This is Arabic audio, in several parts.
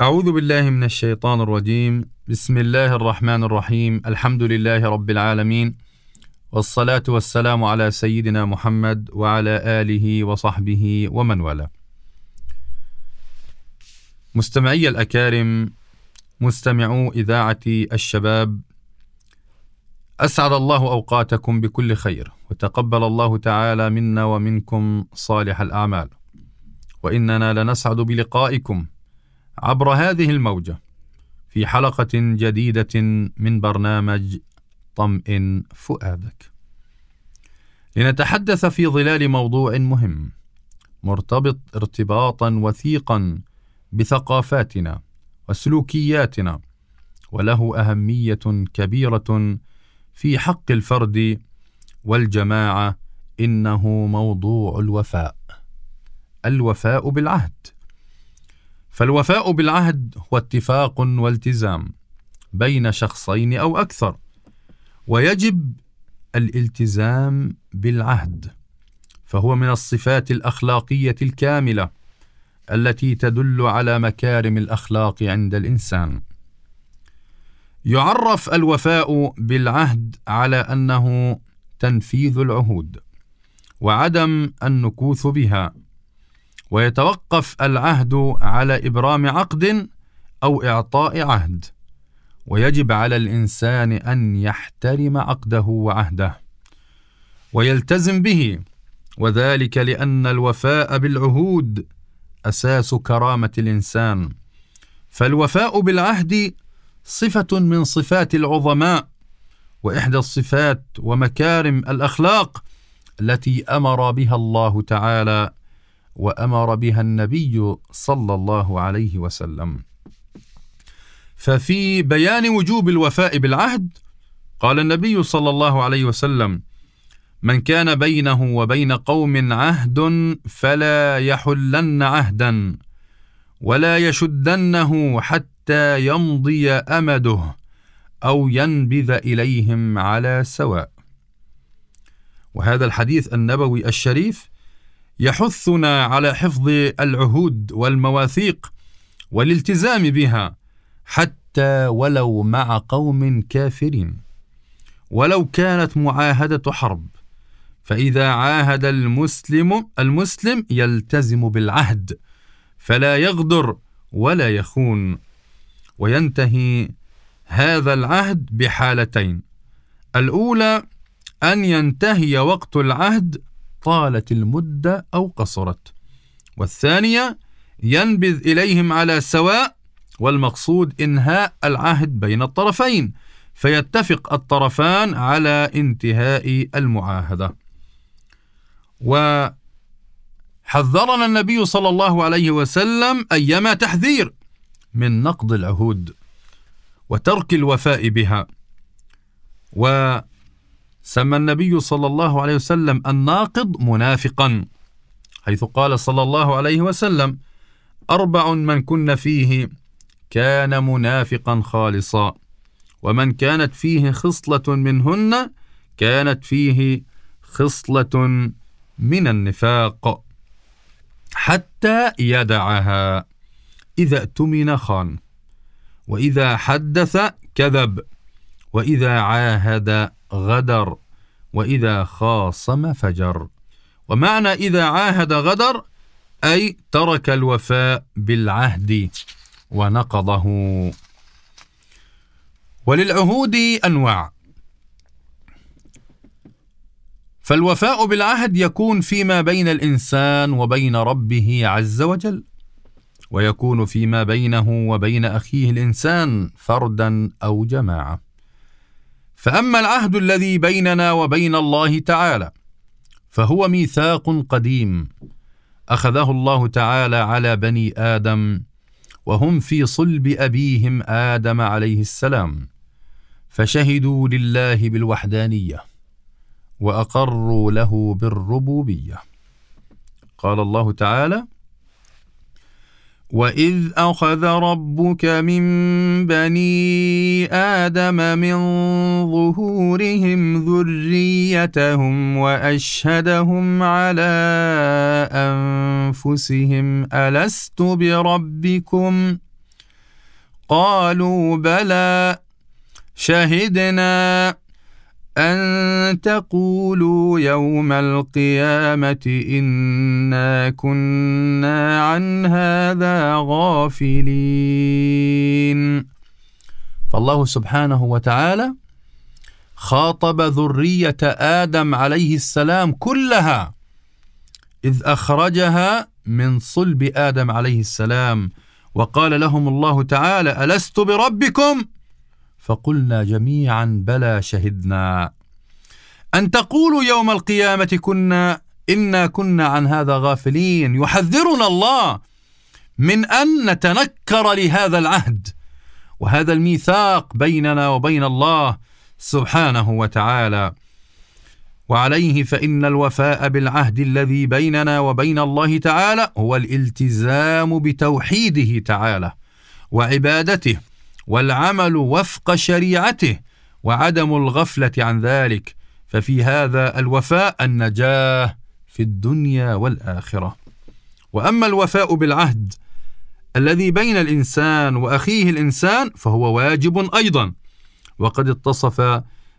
أعوذ بالله من الشيطان الرجيم. بسم الله الرحمن الرحيم. الحمد لله رب العالمين. والصلاة والسلام على سيدنا محمد وعلى آله وصحبه ومن والاه. مستمعي الأكارم مستمعو إذاعة الشباب أسعد الله أوقاتكم بكل خير وتقبل الله تعالى منا ومنكم صالح الأعمال. وإننا لنسعد بلقائكم عبر هذه الموجة في حلقة جديدة من برنامج طمئن فؤادك. لنتحدث في ظلال موضوع مهم مرتبط ارتباطا وثيقا بثقافاتنا وسلوكياتنا وله أهمية كبيرة في حق الفرد والجماعة إنه موضوع الوفاء. الوفاء بالعهد. فالوفاء بالعهد هو اتفاق والتزام بين شخصين أو أكثر ويجب الالتزام بالعهد فهو من الصفات الأخلاقية الكاملة التي تدل على مكارم الأخلاق عند الإنسان. يعرف الوفاء بالعهد على أنه تنفيذ العهود وعدم النكوث بها ويتوقف العهد على إبرام عقد أو إعطاء عهد. ويجب على الإنسان أن يحترم عقده وعهده ويلتزم به وذلك لأن الوفاء بالعهود أساس كرامة الإنسان. فالوفاء بالعهد صفة من صفات العظماء وإحدى الصفات ومكارم الأخلاق التي أمر بها الله تعالى وأمر بها النبي صلى الله عليه وسلم. ففي بيان وجوب الوفاء بالعهد قال النبي صلى الله عليه وسلم من كان بينه وبين قوم عهد فلا يحلن عهدا ولا يشدنه حتى يمضي أمده أو ينبذ إليهم على سواء. وهذا الحديث النبوي الشريف يحثنا على حفظ العهود والمواثيق والالتزام بها حتى ولو مع قوم كافرين. ولو كانت معاهدة حرب فإذا عاهد المسلم المسلم يلتزم بالعهد فلا يغدر ولا يخون وينتهي هذا العهد بحالتين الأولى أن ينتهي وقت العهد طالت المدة أو قصرت. والثانية ينبذ إليهم على سواء والمقصود إنهاء العهد بين الطرفين فيتفق الطرفان على انتهاء المعاهدة. وحذرنا النبي صلى الله عليه وسلم أيما تحذير من نقض العهود وترك الوفاء بها. سمى النبي صلى الله عليه وسلم الناقض منافقا حيث قال صلى الله عليه وسلم أربع من كن فيه كان منافقا خالصا ومن كانت فيه خصلة منهن كانت فيه خصلة من النفاق حتى يدعها إذا اؤتمن خان وإذا حدث كذب وإذا عاهد غدر وإذا خاصم فجر. ومعنى إذا عاهد غدر أي ترك الوفاء بالعهد ونقضه. وللعهود أنواع. فالوفاء بالعهد يكون فيما بين الإنسان وبين ربه عز وجل ويكون فيما بينه وبين أخيه الإنسان فردا أو جماعة. فأما العهد الذي بيننا وبين الله تعالى فهو ميثاق قديم. أخذه الله تعالى على بني آدم وهم في صلب أبيهم آدم عليه السلام فشهدوا لله بالوحدانية وأقروا له بالربوبية. قال الله تعالى واذ اخذ ربك من بني آدم من ظهورهم ذريتهم واشهدهم على انفسهم الست بربكم؟ قالوا بلى شهدنا أن تقولوا يوم القيامة إنا كنا عن هذا غافلين فالله سبحانه وتعالى خاطب ذرية آدم عليه السلام كلها إذ أخرجها من صلب آدم عليه السلام وقال لهم الله تعالى ألست بربكم؟ فقلنا جميعا بلى شهدنا. أن تقولوا يوم القيامة كنا إنا كنا عن هذا غافلين. يحذرنا الله من أن نتنكر لهذا العهد. وهذا الميثاق بيننا وبين الله سبحانه وتعالى. وعليه فإن الوفاء بالعهد الذي بيننا وبين الله تعالى هو الالتزام بتوحيده تعالى وعبادته. والعمل وفق شريعته وعدم الغفلة عن ذلك. ففي هذا الوفاء النجاة في الدنيا والآخرة. وأما الوفاء بالعهد الذي بين الإنسان وأخيه الإنسان فهو واجب أيضا. وقد اتصف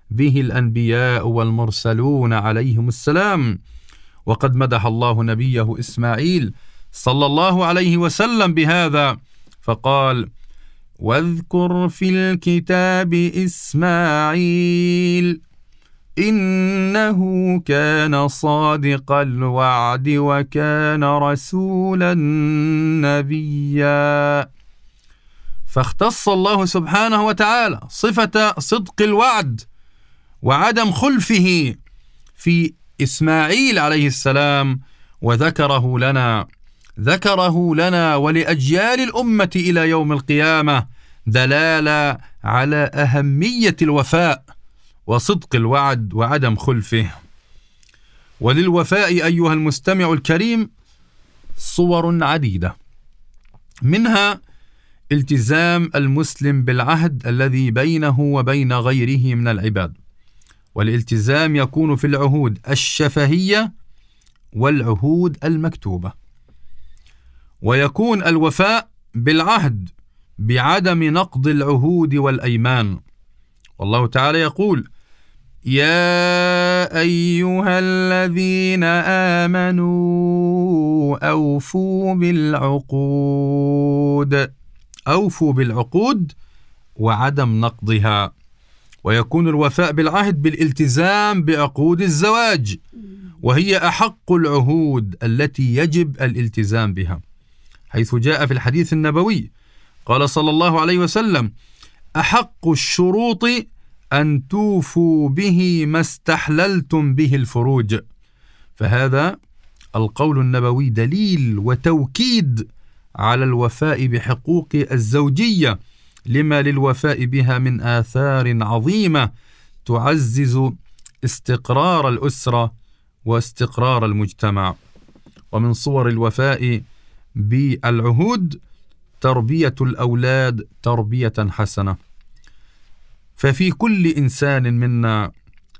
به الأنبياء والمرسلون عليهم السلام. وقد مدح الله نبيه إسماعيل صلى الله عليه وسلم بهذا. فقال واذكر في الكتاب إسماعيل إنه كان صادق الوعد وكان رسولا نبيا. فاختص الله سبحانه وتعالى صفة صدق الوعد وعدم خلفه في إسماعيل عليه السلام وذكره لنا. ذكره لنا ولأجيال الأمة إلى يوم القيامة دلالة على أهمية الوفاء وصدق الوعد وعدم خلفه. وللوفاء أيها المستمع الكريم صور عديدة. منها التزام المسلم بالعهد الذي بينه وبين غيره من العباد. والالتزام يكون في العهود الشفهية والعهود المكتوبة. ويكون الوفاء بالعهد بعدم نقض العهود والأيمان. والله تعالى يقول يا أيها الذين آمنوا أوفوا بالعقود أوفوا بالعقود وعدم نقضها. ويكون الوفاء بالعهد بالالتزام بعقود الزواج وهي أحق العهود التي يجب الالتزام بها. حيث جاء في الحديث النبوي. قال صلى الله عليه وسلم أحق الشروط أن توفوا به ما استحللتم به الفروج. فهذا القول النبوي دليل وتوكيد على الوفاء بحقوق الزوجية لما للوفاء بها من آثار عظيمة تعزز استقرار الأسرة واستقرار المجتمع. ومن صور الوفاء بالعهود تربية الأولاد تربية حسنة. ففي كل إنسان منا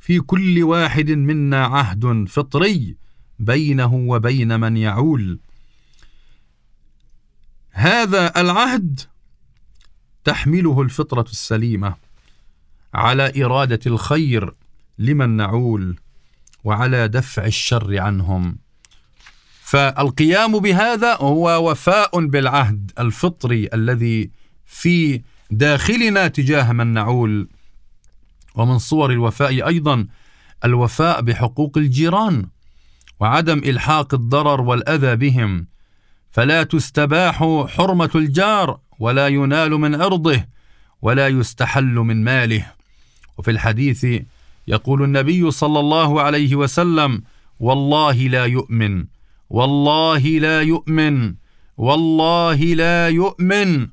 في كل واحد منا عهد فطري بينه وبين من يعول. هذا العهد تحمله الفطرة السليمة على إرادة الخير لمن نعول وعلى دفع الشر عنهم. فالقيام بهذا هو وفاء بالعهد الفطري الذي في داخلنا تجاه من نعول. ومن صور الوفاء أيضا الوفاء بحقوق الجيران وعدم إلحاق الضرر والأذى بهم. فلا تستباح حرمة الجار ولا ينال من عرضه ولا يستحل من ماله. وفي الحديث يقول النبي صلى الله عليه وسلم والله لا يؤمن. والله لا يؤمن والله لا يؤمن.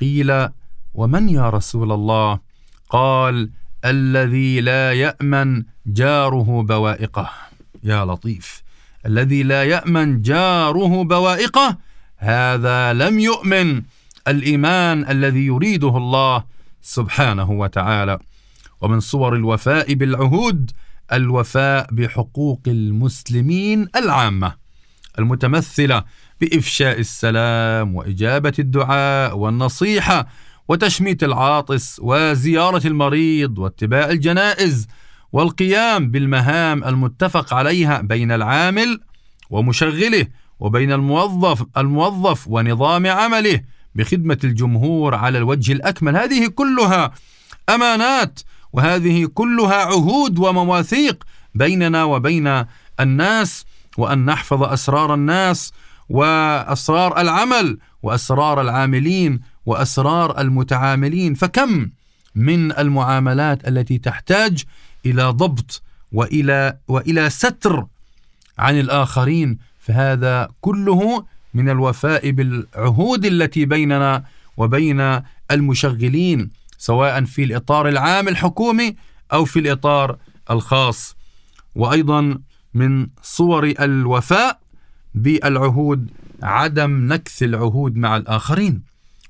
قيل ومن يا رسول الله؟ قال الذي لا يأمن جاره بوائقه. يا لطيف. الذي لا يأمن جاره بوائقه هذا لم يؤمن. الإيمان الذي يريده الله سبحانه وتعالى. ومن صور الوفاء بالعهود الوفاء بحقوق المسلمين العامة. المتمثلة بإفشاء السلام وإجابة الدعاء والنصيحة وتشميت العاطس وزيارة المريض واتباع الجنائز والقيام بالمهام المتفق عليها بين العامل ومشغله وبين الموظف الموظف ونظام عمله بخدمة الجمهور على الوجه الأكمل. هذه كلها أمانات وهذه كلها عهود ومواثيق بيننا وبين الناس وأن نحفظ أسرار الناس وأسرار العمل وأسرار العاملين وأسرار المتعاملين. فكم من المعاملات التي تحتاج إلى ضبط وإلى وإلى ستر عن الآخرين؟ فهذا كله من الوفاء بالعهود التي بيننا وبين المشغلين سواء في الإطار العام الحكومي أو في الإطار الخاص. وأيضا من صور الوفاء بالعهود عدم نكث العهود مع الآخرين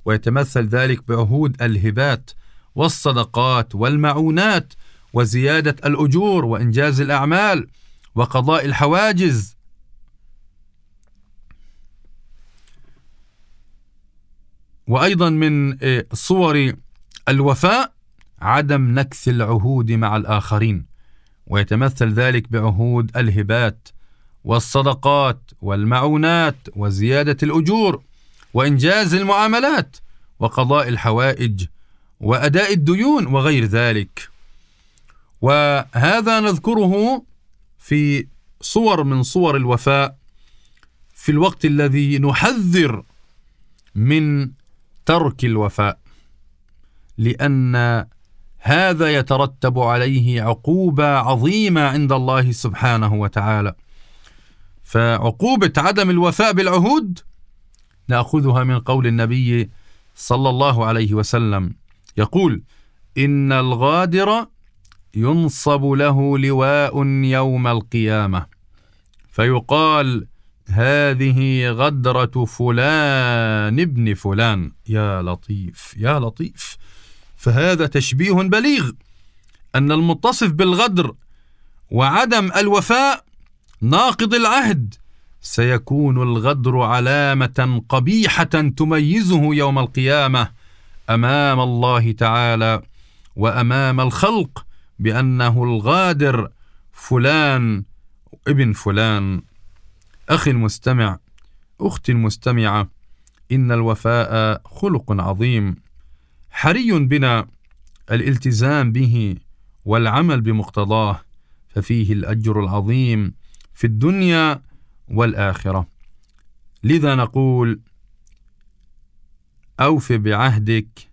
ويتمثل ذلك بعهود الهبات والصدقات والمعونات وزيادة الأجور وإنجاز الأعمال وقضاء الحواجز. وأيضا من آه، صور الوفاء عدم نكث العهود مع الآخرين. ويتمثل ذلك بعهود الهبات والصدقات والمعونات وزيادة الأجور وإنجاز المعاملات وقضاء الحوائج وأداء الديون وغير ذلك. وهذا نذكره في صور من صور الوفاء في الوقت الذي نحذر من ترك الوفاء لأن هذا يترتب عليه عقوبة عظيمة عند الله سبحانه وتعالى. فعقوبة عدم الوفاء بالعهود نأخذها من قول النبي صلى الله عليه وسلم. يقول إن الغادر ينصب له لواء يوم القيامة فيقال هذه غدرة فلان ابن فلان يا لطيف يا لطيف. فهذا تشبيه بليغ أن المتصف بالغدر وعدم الوفاء ناقض العهد. سيكون الغدر علامة قبيحة تميزه يوم القيامة أمام الله تعالى وأمام الخلق بأنه الغادر فلان ابن فلان. أخي المستمع أختي المستمعة إن الوفاء خلق عظيم. حري بنا الالتزام به والعمل بمقتضاه ففيه الأجر العظيم في الدنيا والآخرة. لذا نقول أوف بعهدك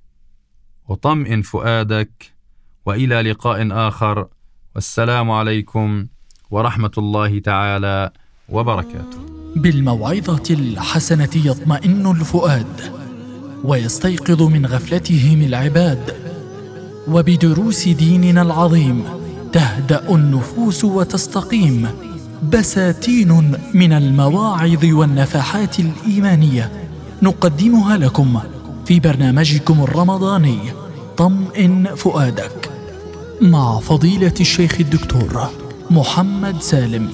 وطمئن فؤادك وإلى لقاء آخر. والسلام عليكم ورحمة الله تعالى وبركاته. بالموعظة الحسنة يطمئن الفؤاد. ويستيقظ من غفلتهم العباد. وبدروس ديننا العظيم تهدأ النفوس وتستقيم. بساتين من المواعظ والنفحات الإيمانية نقدمها لكم في برنامجكم الرمضاني طمئن فؤادك. مع فضيلة الشيخ الدكتور محمد سالم.